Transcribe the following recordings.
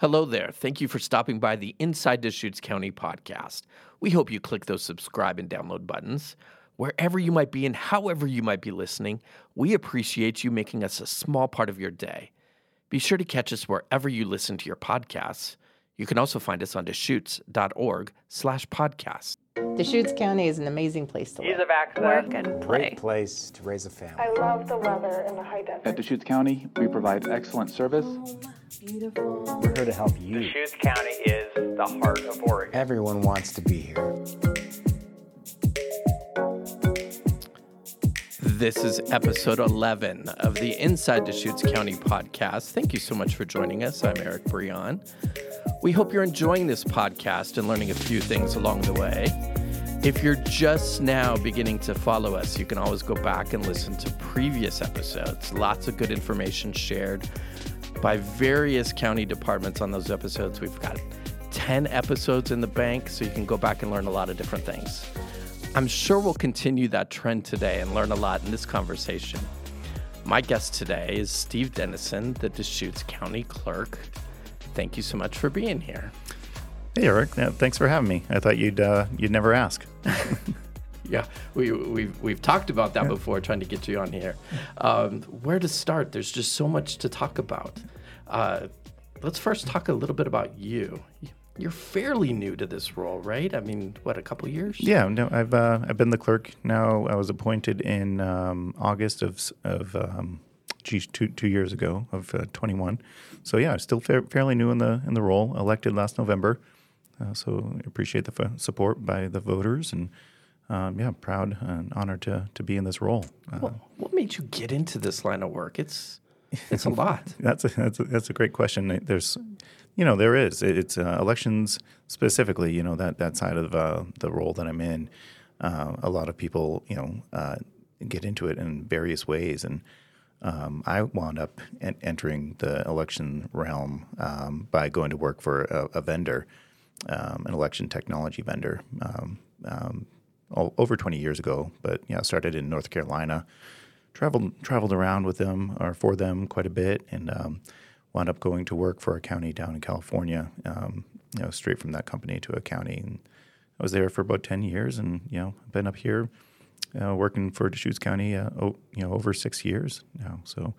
Hello there. Thank you for stopping by the Inside Deschutes County podcast. We hope you click those subscribe and download buttons. Wherever you might be and however you might be listening, we appreciate you making us a small part of your day. Be sure to catch us wherever you listen to your podcasts. You can also find us on deschutes.org slash podcast. Deschutes County is an amazing place to Ease live. of access. work and play. Great place to raise a family. I love the weather and the high desert. At desert. Deschutes County, we provide excellent service. We're here to help you. Deschutes County is the heart of Oregon. Everyone wants to be here. This is episode 11 of the Inside Deschutes County podcast. Thank you so much for joining us. I'm Eric Brion. We hope you're enjoying this podcast and learning a few things along the way. If you're just now beginning to follow us, you can always go back and listen to previous episodes. Lots of good information shared by various county departments on those episodes. We've got 10 episodes in the bank, so you can go back and learn a lot of different things. I'm sure we'll continue that trend today and learn a lot in this conversation. My guest today is Steve Dennison, the Deschutes County Clerk. Thank you so much for being here. Hey Eric, thanks for having me. I thought you'd uh, you'd never ask. Yeah, we, we've, we've talked about that before, trying to get you on here. Um, where to start? There's just so much to talk about. Uh, let's first talk a little bit about you. You're fairly new to this role, right? I mean, what, a couple years? Yeah, no, I've uh, I've been the clerk now. I was appointed in um, August of of um, geez, two two years ago of uh, 21. So yeah, still fair, fairly new in the in the role. Elected last November, uh, so I appreciate the f- support by the voters and. Um, yeah, proud and honored to, to be in this role. Uh, What, what made you get into this line of work? It's it's a lot. That's a, that's a, that's a great question. There's, you know, there is. It's uh, elections specifically. You know that that side of uh, the role that I'm in. Uh, a lot of people, you know, uh, get into it in various ways, and um, I wound up en- entering the election realm um, by going to work for a, a vendor, um, an election technology vendor. Um, um, over 20 years ago, but yeah, started in North Carolina, traveled traveled around with them or for them quite a bit, and um, wound up going to work for a county down in California. Um, you know, straight from that company to a county, and I was there for about ten years, and you know, been up here. Uh, working for Deschutes County, uh, oh, you know, over six years now. So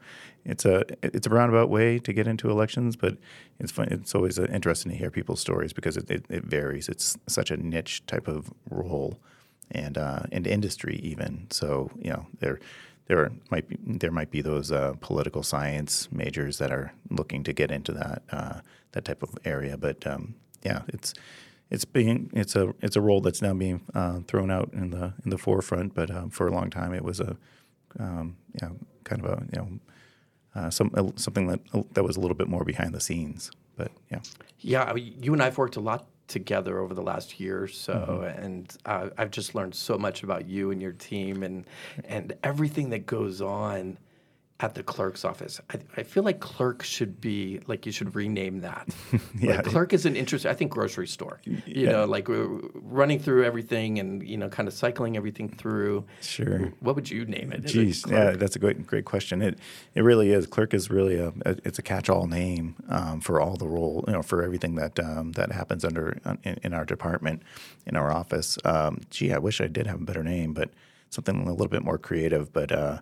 it's a it's a roundabout way to get into elections, but it's fun. It's always uh, interesting to hear people's stories because it, it, it varies. It's such a niche type of role and uh, and industry even. So you know there there might be there might be those uh, political science majors that are looking to get into that uh, that type of area. But um, yeah, it's it's being it's a it's a role that's now being uh, thrown out in the in the forefront. But um, for a long time, it was a um, you know kind of a you know uh, some something that that was a little bit more behind the scenes. But yeah. Yeah, I mean, you and I've worked a lot together over the last year or so, Mm-hmm. and uh, I've just learned so much about you and your team and and everything that goes on at the clerk's office. I, I feel like clerk should be like you should rename that. Yeah. Like, clerk is an interesting. I think grocery store. You know, like running through everything and you know, kind of cycling everything through. Sure. What would you name it Jeez, yeah, that's a great great question. It it really is. Clerk is really a, a it's a catch all name um, for all the role you know for everything that um, that happens under uh, in, in our department in our office. Um, gee, I wish I did have a better name, but something a little bit more creative. But uh,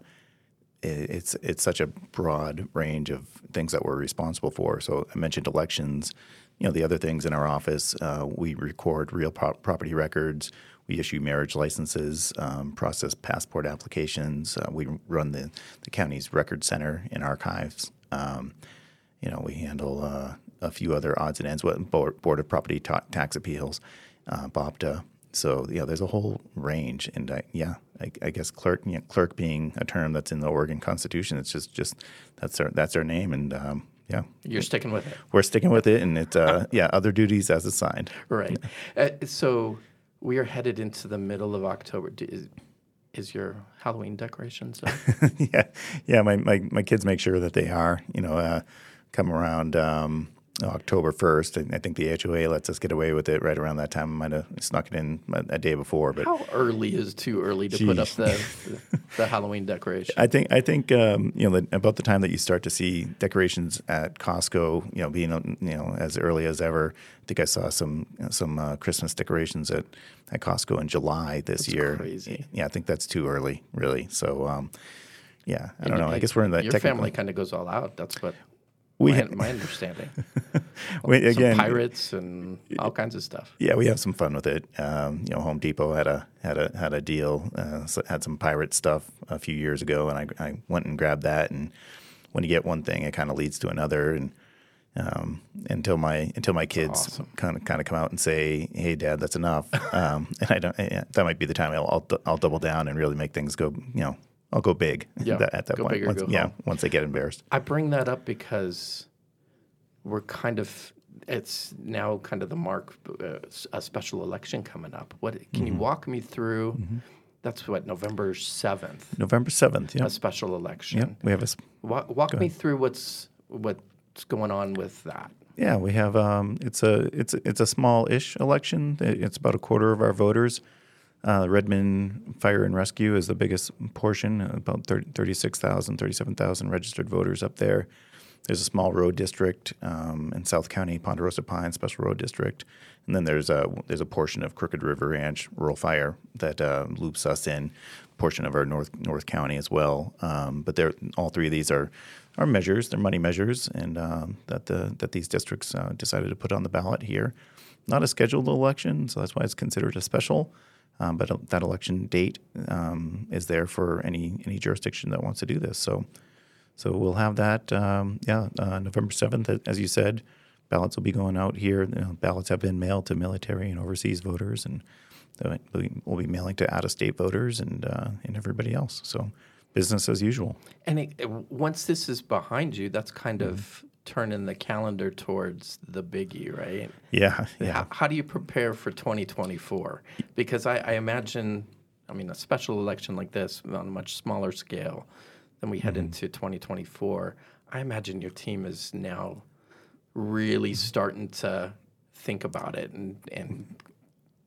it's it's such a broad range of things that we're responsible for. So I mentioned elections. You know, the other things in our office, uh, we record real pro- property records. We issue marriage licenses, um, process passport applications. Uh, we run the, the county's record center and archives. Um, you know, we handle uh, a few other odds and ends, what board, board of property ta- tax appeals, uh, BOPTA. So yeah, there's a whole range, and I, yeah, I, I guess clerk, you know, clerk being a term that's in the Oregon Constitution, it's just just that's our that's our name, and um, yeah, You're sticking with it. we're sticking with it, and it's uh, yeah, other duties as assigned. Right. Uh, so we are headed into the middle of October. Is, is your Halloween decorations up? yeah, yeah. My, my my kids make sure that they are. You know, uh, come around. Um, October 1st. And I think the HOA lets us get away with it right around that time. I might have snuck it in a, a day before, but How early is too early to put up the, the Halloween decoration? I think I think um, you know about the time that you start to see decorations at Costco, you know, being you know as early as ever. I think I saw some some uh, Christmas decorations at, at Costco in July this year. crazy. Yeah, I think that's too early, really. So, um, yeah, I don't know. I guess we're in that Your family kind of goes all out. That's what We my, my understanding. we, again, pirates and all kinds of stuff. Yeah, we have some fun with it. Um, you know, Home Depot had a had a had a deal, uh, had some pirate stuff a few years ago, and I, I went and grabbed that. And when you get one thing, it kind of leads to another, and um, until my until my kids kind of kind of come out and say, "Hey, Dad, that's enough," um, and I don't. eh, That might be the time I'll, I'll I'll double down and really make things go. You know, I'll go big. Yeah, that- at that point. once, yeah, home. once they get embarrassed. I bring that up because we're kind of it's now kind of the mark uh, a special election coming up. What can Mm-hmm. you walk me through? That's what November seventh, November seventh. Yeah, a special election. yeah. We have a Wa- walk me through what's what's going on with that. Yeah, we have. Um, it's a it's a- it's a small-ish election. It's about a quarter of our voters. Uh, Redmond Fire and Rescue is the biggest portion, about 30, 36,000, 37,000 registered voters up there. There's a small road district um, in South County, Ponderosa Pine Special Road District, and then there's a there's a portion of Crooked River Ranch Rural Fire that uh, loops us in, portion of our North North County as well. Um, but they're all three of these are are measures, they're money measures, and um, that the that these districts uh, decided to put on the ballot here. Not a scheduled election, so that's why it's considered a special. Um, but uh, that election date um, is there for any any jurisdiction that wants to do this. So. So we'll have that, um, yeah, uh, November 7th, as you said. Ballots will be going out here. You know, ballots have been mailed to military and overseas voters, and we- we'll be mailing to out-of-state voters and uh, and everybody else. So business as usual. And it- once this is behind you, that's kind Mm-hmm. of turning the calendar towards the biggie, right? Yeah, yeah. How, how do you prepare for 2024? Because I, I imagine, I mean, a special election like this on a much smaller scale than we Mm-hmm. head into 2024, I imagine your team is now really starting to think about it and, and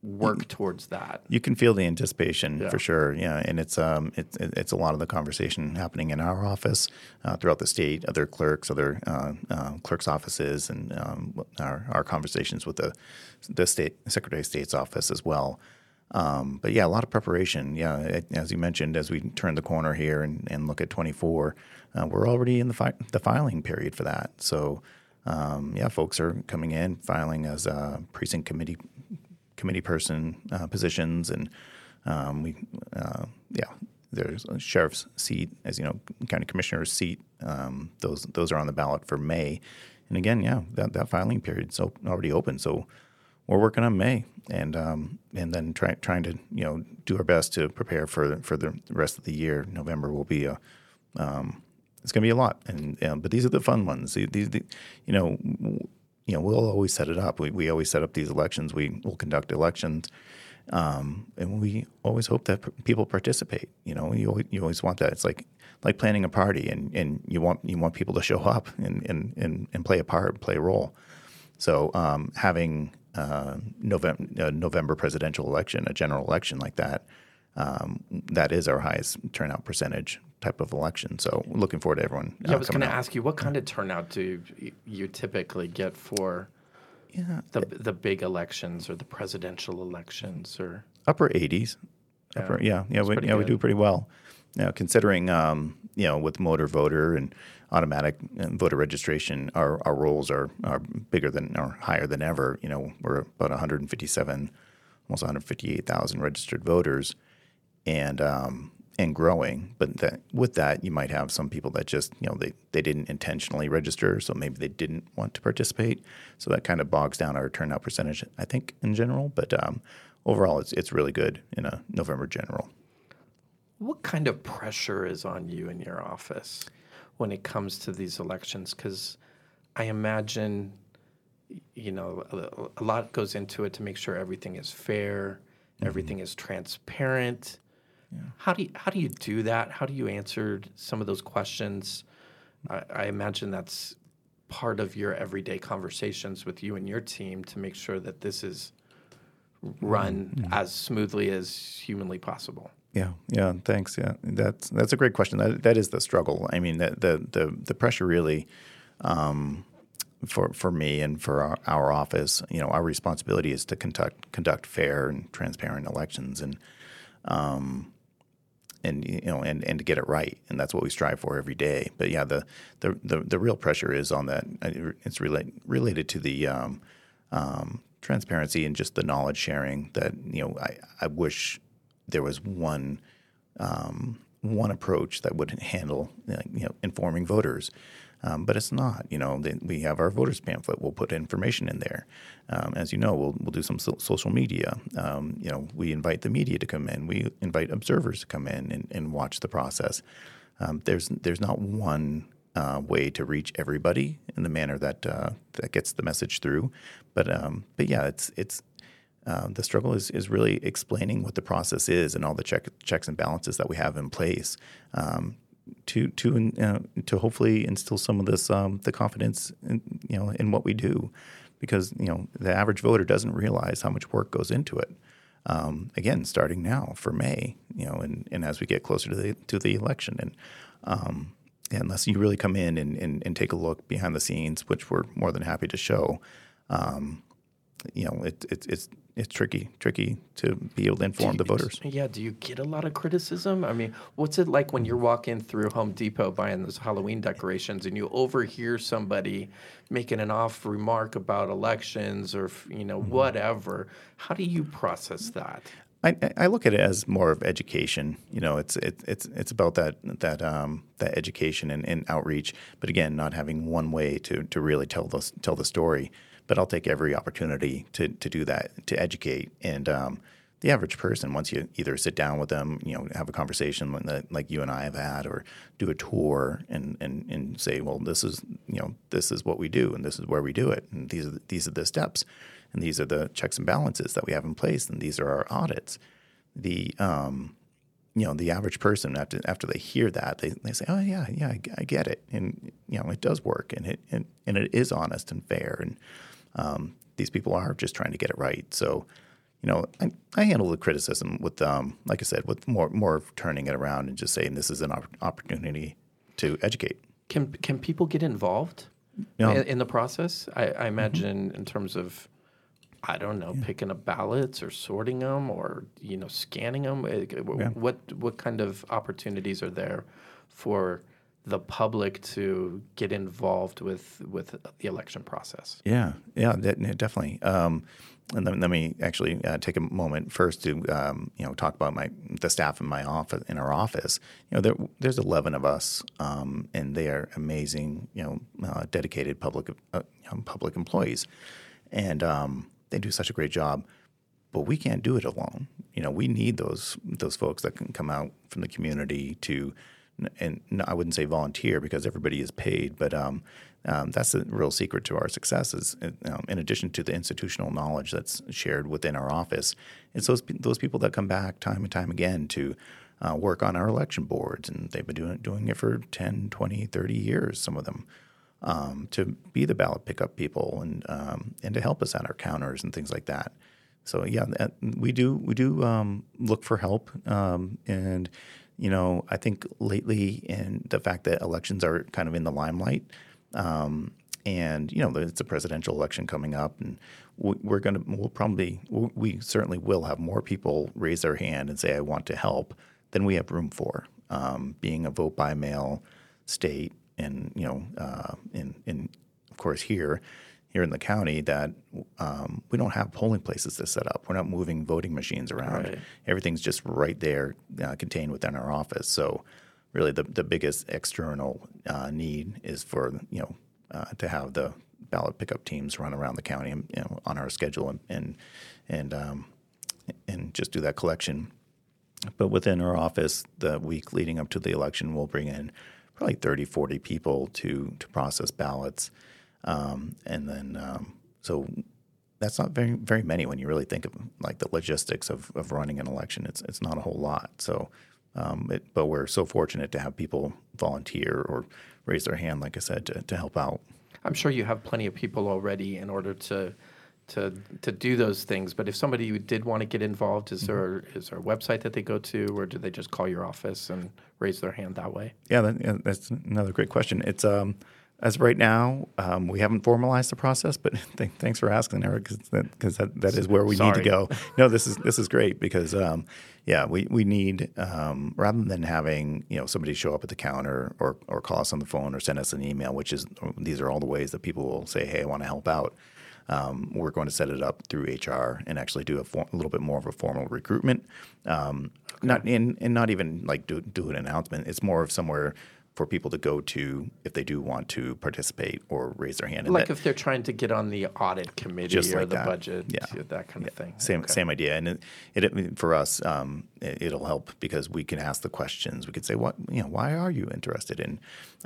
work towards that. You can feel the anticipation Yeah. for sure, yeah, and it's um it's it's a lot of the conversation happening in our office, uh, throughout the state, other clerks, other uh, uh, clerks' offices, and um, our our conversations with the the state secretary of state's office as well. Um, but yeah, a lot of preparation. Yeah, it, as you mentioned, as we turn the corner here and, and look at 24, uh, we're already in the fi- the filing period for that. So um, yeah, folks are coming in filing as uh, precinct committee committee person uh, positions, and um, we, uh, yeah, there's a sheriff's seat, as you know, county commissioner's seat. Um, those those are on the ballot for May, and again, yeah, that, that filing period's op- already open. So we're working on May, and um, and then try, trying to you know do our best to prepare for for the rest of the year. November will be a um, it's going to be a lot, and uh, but these are the fun ones. These, these the, you know, you know, we'll always set it up. We, we always set up these elections. We will conduct elections, um, and we always hope that p- people participate. You know, you always, you always want that. It's like like planning a party, and, and you want you want people to show up and and, and, and play a part, play a role. So um, having uh, November uh, November presidential election, a general election like that, um, that is our highest turnout percentage type of election. So looking forward to everyone. Yeah, I uh, was going to ask you, what kind of turnout do you, typically get for Yeah, the the big elections or the presidential elections or upper 80s. Upper, yeah, yeah, we, yeah, we do pretty well. Now, considering um, you know with motor voter and automatic voter registration, our, our rolls are are bigger than or higher than ever. You know, we're about 157, almost 158,000 registered voters, and um, and growing. But that, with that, you might have some people that just you know they, they didn't intentionally register, so maybe they didn't want to participate. So that kind of bogs down our turnout percentage, I think, in general. But um, overall, it's it's really good in a November general. what kind of pressure is on you in your office when it comes to these elections? Because I imagine, you know, a, a lot goes into it to make sure everything is fair, everything is transparent. How do you how do you do that? How do you answer some of those questions? I, I imagine that's part of your everyday conversations with you and your team to make sure that this is run Mm-hmm. as smoothly as humanly possible? Yeah, yeah. Thanks. Yeah, that's that's a great question. That that is the struggle. I mean, the the the, the pressure really, um, for for me and for our, our office, you know, our responsibility is to conduct conduct fair and transparent elections, and um, and you know, and, and to get it right, and that's what we strive for every day. But yeah, the the the, the real pressure is on that. uh, It's relate, related to the um, um, transparency and just the knowledge sharing. That you know, I I wish there was one um, one approach that would handle you know informing voters. Um, but it's not. You know, they, we have our voters pamphlet. We'll put information in there. Um, as you know, we'll we'll do some so- social media. Um, you know, we invite the media to come in. We invite observers to come in and, and watch the process. Um, there's there's not one uh, way to reach everybody in the manner that uh, that gets the message through. But um, but yeah, it's it's uh, the struggle is, is really explaining what the process is and all the check, checks and balances that we have in place um, to to uh, to hopefully instill some of this um, the confidence in, you know in what we do because you know the average voter doesn't realize how much work goes into it. Um, again, starting now for May, you know, and, and as we get closer to the to the election, and um, unless you really come in and, and, and take a look behind the scenes, which we're more than happy to show, um, you know, it, it, it's it's tricky, tricky to be able to inform the voters. Yeah. Do you get a lot of criticism? I mean, what's it like when you're walking through Home Depot buying those Halloween decorations and you overhear somebody making an off remark about elections or you know Mm-hmm. whatever? How do you process that? I, I look at it as more of education. You know, it's it, it's it's about that that um, that education and, and outreach. But again, not having one way to to really tell the tell the story. But I'll take every opportunity to to do that to educate. And um, the average person, once you either sit down with them, you know, have a conversation like, like you and I have had, or do a tour and, and and say, well, this is you know this is what we do, and this is where we do it, and these are the, these are the steps and these are the checks and balances that we have in place, and these are our audits. The um, you know the average person after after they hear that they, they say, oh yeah yeah I, I get it, and you know it does work, and it and, and it is honest and fair, and um, these people are just trying to get it right. So you know I, I handle the criticism with um, like I said with more more turning it around and just saying this is an op- opportunity to educate. Can can people get involved Yeah. in, in the process? I, I imagine in terms of I don't know, picking up ballots or sorting them or you know scanning them. What what kind of opportunities are there for the public to get involved with with the election process? Yeah, yeah, de- definitely. Um, and then, let me actually uh, take a moment first to um, you know talk about my the staff in my office in our office. You know, there, there's 11 of us, um, and they are amazing. You know, uh, dedicated public uh, public employees, and um, they do such a great job. But we can't do it alone. You know, we need those those folks that can come out from the community to and I wouldn't say volunteer because everybody is paid, but um, um, that's the real secret to our success. Is um, in addition to the institutional knowledge that's shared within our office, it's those those people that come back time and time again to uh, work on our election boards, and they've been doing doing it for 10, 20, 30 years. Some of them. Um, to be the ballot pickup people and um, and to help us at our counters and things like that. So yeah, we do we do um, look for help, um, and you know I think lately in the fact that elections are kind of in the limelight, um, and you know it's a presidential election coming up, and we- we're going to we'll probably we certainly will have more people raise their hand and say I want to help than we have room for. Um, being a vote by mail state, and you know, uh, in in of course here here in the county that um, we don't have polling places to set up. We're not moving voting machines around. Right. Everything's just right there, uh, contained within our office. So, really, the the biggest external uh, need is for you know uh, to have the ballot pickup teams run around the county, and, you know, on our schedule, and and and, um, and just do that collection. But within our office, the week leading up to the election, we'll bring in probably 30, 40 people to to process ballots. Um, and then, um, so that's not very very many when you really think of like the logistics of, of running an election. It's it's not a whole lot. So, um, it, but we're so fortunate to have people volunteer or raise their hand, like I said, to, to help out. I'm sure you have plenty of people already in order to to to do those things. But if somebody did want to get involved, is there is there a website that they go to, or do they just call your office and raise their hand that way? Yeah, that, yeah, that's another great question. It's um, as of right now, um, we haven't formalized the process, but th- thanks for asking, Eric, because that, that, that is where we need to go. No, this is this is great because um, yeah, we we need um, rather than having you know somebody show up at the counter or or call us on the phone or send us an email, which is these are all the ways that people will say, hey, I want to help out. Um, we're going to set it up through HR and actually do a, for, a little bit more of a formal recruitment. Um, Not in and not even like do, do an announcement. It's more of somewhere for people to go to if they do want to participate or raise their hand. And Like that- if they're trying to get on the audit committee or like the that. budget, Yeah. that kind of thing. Same Okay. same idea, and it, it for us, um, it, it'll help because we can ask the questions. We could say, "What you know? Why are you interested in?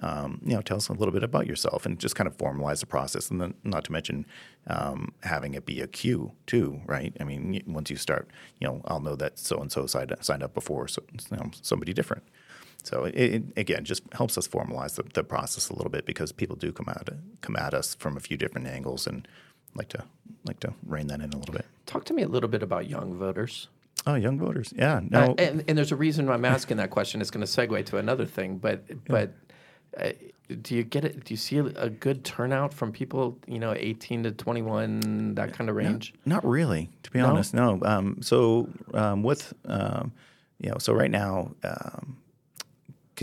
Um, you know, tell us a little bit about yourself," and just kind of formalize the process. And then, not to mention um, having it be a queue too, right? I mean, once you start, you know, I'll know that so and so signed signed up before, so you know, somebody different. So it, it again just helps us formalize the, the process a little bit because people do come at come at us from a few different angles and like to like to rein that in a little bit. Talk to me a little bit about young voters. Oh, young voters. Yeah. No. Uh, and, and there's a reason I'm asking that question. It's going to segue to another thing, but but uh, do you get it? Do you see a, a good turnout from people? You know, 18 to 21, that kind of range. Not really, to be honest. No. Um, so um, with um, you know, so right now, um,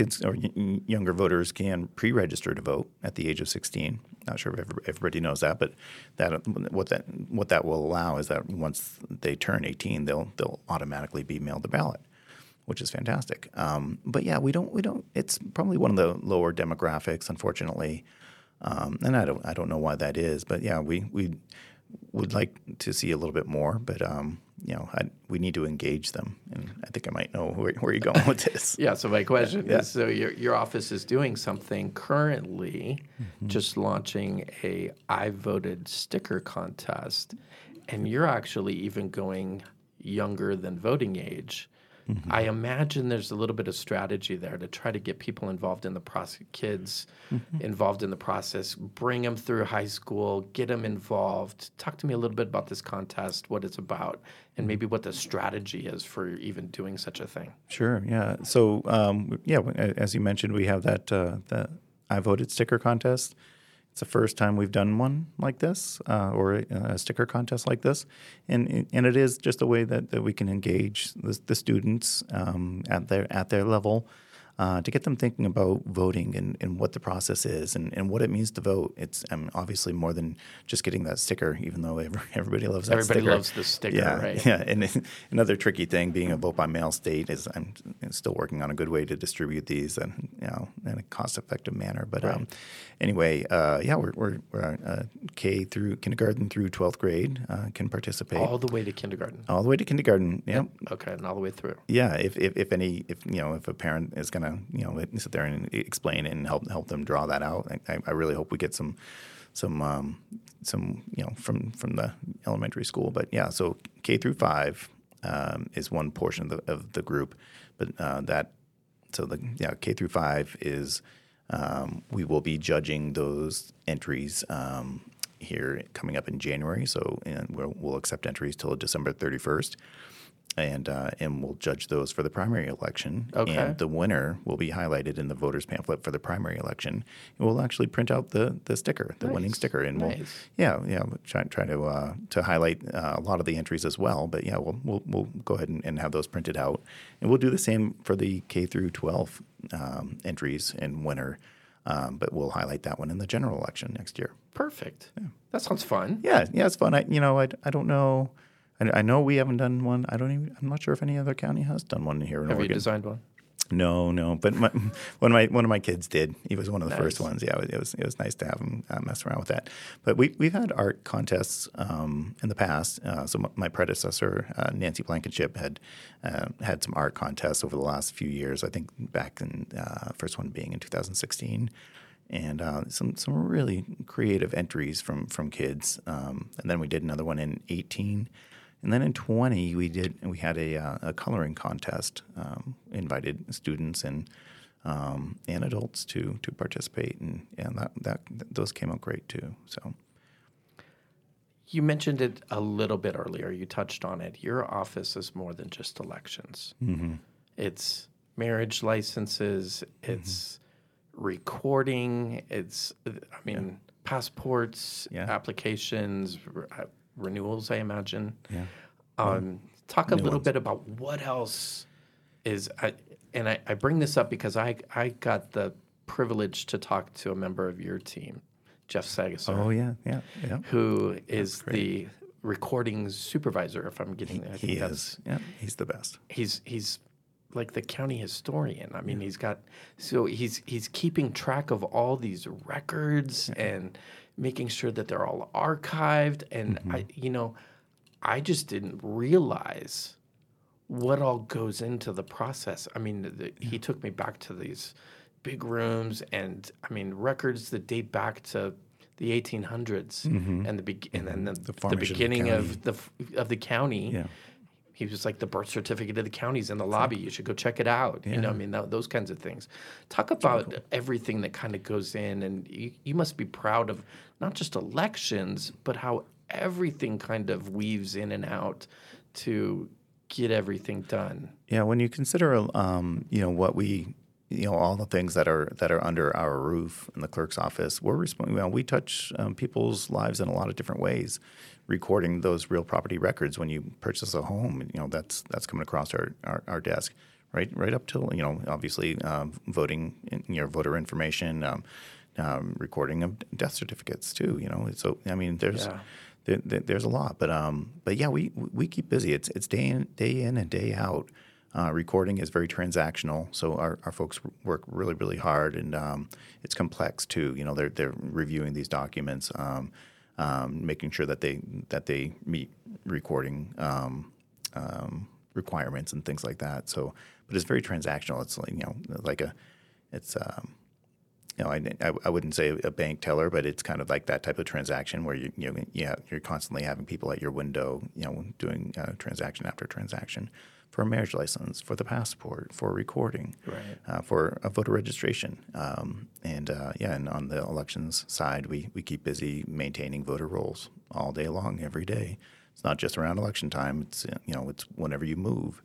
kids or y- younger voters can pre-register to vote at the age of 16. Not sure if everybody knows that, but that what that what that will allow is that once they turn 18, they'll they'll automatically be mailed the ballot, which is fantastic. Um, but yeah, we don't we don't. It's probably one of the lower demographics, unfortunately. Um, and I don't I don't know why that is, but yeah, we we would like to see a little bit more, but um, you know, I, we need to engage them, and I think I might know where, where you're going with this. Yeah. So my question Yeah. is: so your your office is doing something currently, Mm-hmm. just launching a I voted sticker contest, and you're actually even going younger than voting age. Mm-hmm. I imagine there's a little bit of strategy there to try to get people involved in the process, kids Mm-hmm. involved in the process, bring them through high school, get them involved. Talk to me a little bit about this contest, what it's about, and maybe what the strategy is for even doing such a thing. Sure. Yeah. So um, yeah, as you mentioned, we have that uh, the I voted sticker contest. It's the first time we've done one like this, uh, or a, a sticker contest like this, and and it is just a way that, that we can engage the, the students um, at their at their level. Uh, to get them thinking about voting and, and what the process is and, and what it means to vote. It's um, obviously more than just getting that sticker, even though everybody loves that Everybody sticker. loves the sticker, yeah, right? Yeah, and another tricky thing being a vote by mail state is I'm still working on a good way to distribute these and you know in a cost effective manner. But um, anyway, uh, yeah, we're we're, we're uh, K through kindergarten through twelfth grade uh, can participate All the way to kindergarten. all the way to kindergarten. Yep. Okay, and all the way through. Yeah, if, if, if any if you know if a parent is you know sit there and explain and help help them draw that out, I, I really hope we get some some um, some you know from from the elementary school. But yeah, so K through five um, is one portion of the of the group, but uh, that so the yeah K through five is um, we will be judging those entries um, here coming up in January. So and we'll, we'll accept entries till December thirty first and uh, and we'll judge those for the primary election. Okay. And the winner will be highlighted in the voters pamphlet for the primary election. And we'll actually print out the the sticker, the winning sticker, and we'll Nice. yeah yeah we'll try try to uh, to highlight uh, a lot of the entries as well. But yeah, we'll we'll, we'll go ahead and, and have those printed out, and we'll do the same for the K through twelve um, entries and winner. Um, but we'll highlight that one in the general election next year. Perfect. That sounds fun. Yeah, yeah, it's fun. I, you know, I, I don't know. I, I know we haven't done one. I don't even. I'm not sure if any other county has done one here in Have you Oregon. designed one? No, no. But my, one of my one of my kids did. He was one of the first ones. Yeah, it was it was nice to have him uh, mess around with that. But we we've had art contests um, in the past. Uh, so m- my predecessor uh, Nancy Blankenship had uh, had some art contests over the last few years. I think back in uh, first one being in 2016. And uh, some some really creative entries from from kids, um, and then we did another one in 18, and then in 20, we did we had a, uh, a coloring contest, um, invited students and um, and adults to to participate, and and that that those came out great too. So. You mentioned it a little bit earlier. You touched on it. Your office is more than just elections. Mm-hmm. It's marriage licenses. It's recording. It's, I mean, passports, Yeah. applications, uh, renewals. I imagine. Yeah. Um, talk a New little ones. bit about what else is. I, and I, I bring this up because I I got the privilege to talk to a member of your team, Jeff Sagasar Oh yeah, yeah, yeah. who is the recording supervisor. If I'm getting, I think He is. Yeah, he's the best. he's he's like the county historian. I mean, he's got so he's he's keeping track of all these records and making sure that they're all archived. And I, mm-hmm. you know, I just didn't realize what all goes into the process. I mean, the, he took me back to these big rooms, and I mean, records that date back to the 1800s mm-hmm. and the be- and then mm-hmm. the, the, formation of the beginning of the of the county. Yeah. He was like the birth certificate of the county's in the lobby. You should go check it out. You know, I mean, tho- those kinds of things. Talk about everything that kind of goes in, and you, you must be proud of not just elections, but how everything kind of weaves in and out to get everything done. Yeah, when you consider, um, you know, what we, you know, all the things that are that are under our roof in the clerk's office, we're responding. Well, we touch um, people's lives in a lot of different ways. Recording those real property records when you purchase a home, you know, that's that's coming across our, our, our desk, right, right up till you know, obviously um, voting, in, you know, voter information, um, um, recording of death certificates too. You know, so I mean, there's Yeah. there, there- there's a lot, but um, but yeah, we we keep busy. It's it's day in day in and day out. Uh, recording is very transactional, so our, our folks work really really hard, and um, it's complex too. You know, they're they're reviewing these documents, um, um, making sure that they that they meet recording um, um, requirements and things like that. So, but it's very transactional. It's like you know like a it's um, you know, I, I, wouldn't say a bank teller, but it's kind of like that type of transaction where you, you know, yeah, you're constantly having people at your window, you know, doing uh, transaction after transaction for a marriage license, for the passport, for recording, Right. uh, for a voter registration. Um, and uh, yeah, and on the elections side, we, we keep busy maintaining voter rolls all day long, every day. It's not just around election time. It's, uh, you know, it's whenever you move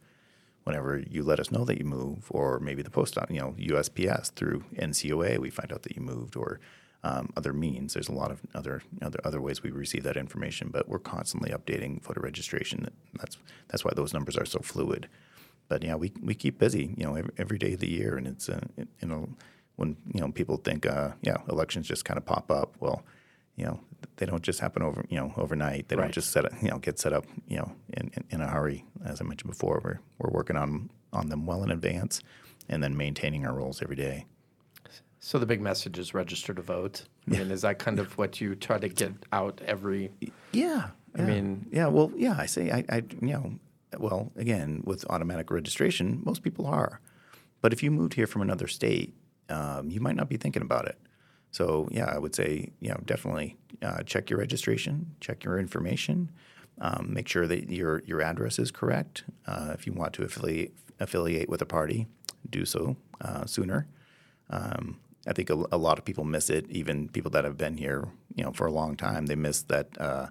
whenever you let us know that you move, or maybe the post, you know, USPS through NCOA, we find out that you moved, or um, other means. There's a lot of other other other ways we receive that information, but we're constantly updating voter registration. That's that's why those numbers are so fluid. But yeah, we we keep busy, you know, every, every day of the year, and it's uh, it, you know when you know people think uh, yeah elections just kind of pop up. Well, you know they don't just happen over you know overnight. They Right. don't just set up, you know get set up you know in, in, in a hurry. As I mentioned before, we're we're working on on them well in advance, and then maintaining our roles every day. So the big message is register to vote. I mean, is that kind of what you try to get out every? Yeah, I mean- yeah. Well, yeah. I say I, I you know, well, again, with automatic registration, most people are, but if you moved here from another state, um, you might not be thinking about it. So yeah, I would say you know definitely uh, check your registration, check your information, um, make sure that your your address is correct. Uh, if you want to affiliate affiliate with a party, do so uh, sooner. Um, I think a, a lot of people miss it. Even people that have been here, you know, for a long time, they miss that uh,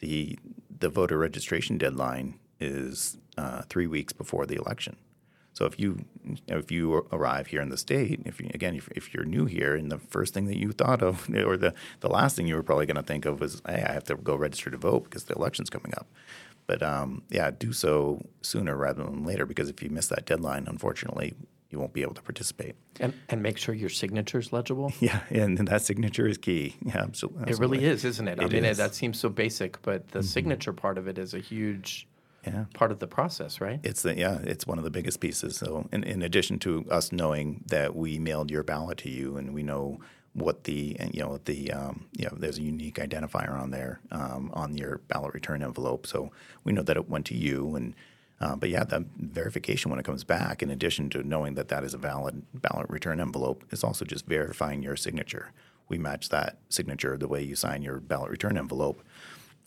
the the voter registration deadline is uh, three weeks before the election. So if you if you arrive here in the state, if you, again if, if you're new here, and the first thing that you thought of, or the the last thing you were probably going to think of was, hey, I have to go register to vote because the election's coming up. But um, yeah, do so sooner rather than later because if you miss that deadline, unfortunately, you won't be able to participate. And, and make sure your signature is legible. Yeah, and that signature is key. Yeah, absolutely. It really is, isn't it? I It mean, is. Mm-hmm. That seems so basic, but the signature part of it is a huge Yeah. part of the process, right? It's the yeah, it's one of the biggest pieces. So, in, in addition to us knowing that we mailed your ballot to you, and we know what the and, you know the um, you know there's a unique identifier on there um, on your ballot return envelope, so we know that it went to you. And uh, but yeah, the verification when it comes back, in addition to knowing that that is a valid ballot return envelope, is also just verifying your signature. We match that signature the way you sign your ballot return envelope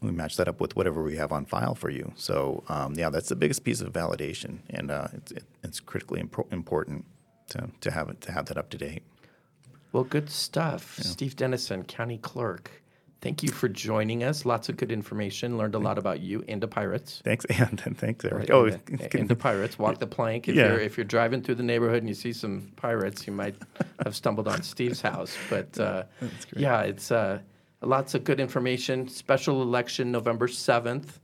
we match that up with whatever we have on file for you. So um, yeah, that's the biggest piece of validation, and uh, it's, it, it's critically impor- important. to, to have it to have that up to date. Well, good stuff. Steve Dennison, County Clerk. Thank you for joining us. Lots of good information. Learned a lot about you and the pirates. Thanks, and thanks, Eric. Right, Oh, into, into pirates. Walk the plank. If Yeah. you're if you're driving through the neighborhood and you see some pirates, you might have stumbled on Steve's house. But uh, yeah, it's uh, lots of good information. Special election November seventh,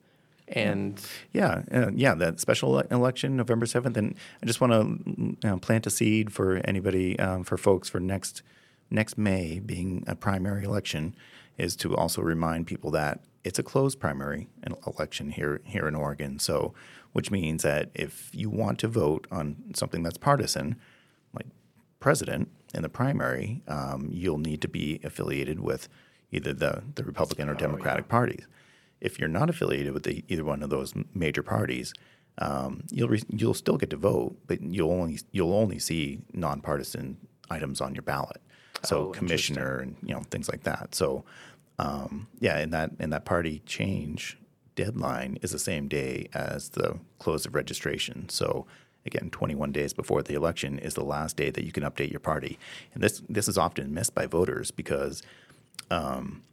and Yeah, uh, yeah, that special election, November 7th. And I just want to you know, plant a seed for anybody, um, for folks for next, next May being a primary election, is to also remind people that it's a closed primary election here, here in Oregon. So, which means that if you want to vote on something that's partisan, like president in the primary, um, you'll need to be affiliated with either the, the Republican or Democratic parties. If you're not affiliated with the, either one of those major parties, um, you'll re- you'll still get to vote, but you'll only you'll only see nonpartisan items on your ballot. So commissioner and you know things like that. So um, yeah, and that and that party change deadline is the same day as the close of registration. So again, 21 days before the election is the last day that you can update your party. And this this is often missed by voters because um,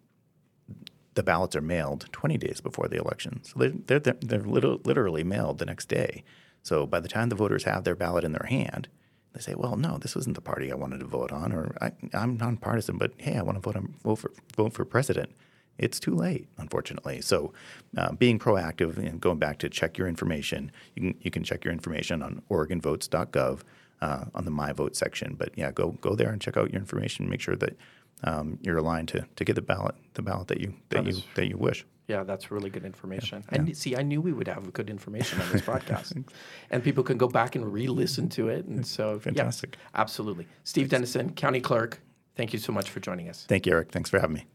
the ballots are mailed 20 days before the election. So they're, they're, they're lit- literally mailed the next day. So by the time the voters have their ballot in their hand, they say, well, no, this wasn't the party I wanted to vote on, or I, I'm nonpartisan, but hey, I want to vote, on, vote, for, vote for president. It's too late, unfortunately. So, uh, being proactive and going back to check your information, you can you can check your information on OregonVotes.gov uh, on the My Vote section. But yeah, go go there and check out your information. Make sure that um, you're aligned to, to get the ballot the ballot that you that you that you wish. Yeah, that's really good information. And see, I knew we would have good information on this podcast, and people can go back and re-listen to it. And so, yeah, Fantastic. absolutely. Steve Dennison, County Clerk. Thank you so much for joining us. Thank you, Eric. Thanks for having me.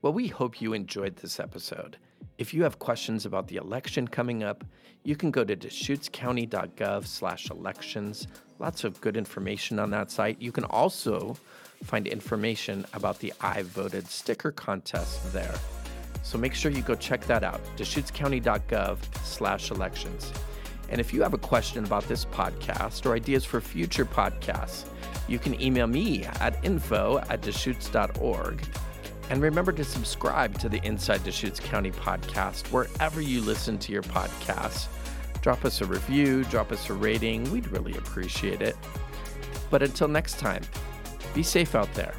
Well, we hope you enjoyed this episode. If you have questions about the election coming up, you can go to deschutescounty.gov slash elections. Lots of good information on that site. You can also find information about the I Voted sticker contest there. So make sure you go check that out, deschutescounty.gov slash elections. And if you have a question about this podcast or ideas for future podcasts, you can email me at info at deschutes.org. And remember to subscribe to the Inside Deschutes County podcast wherever you listen to your podcasts. Drop us a review, drop us a rating. We'd really appreciate it. But until next time, be safe out there.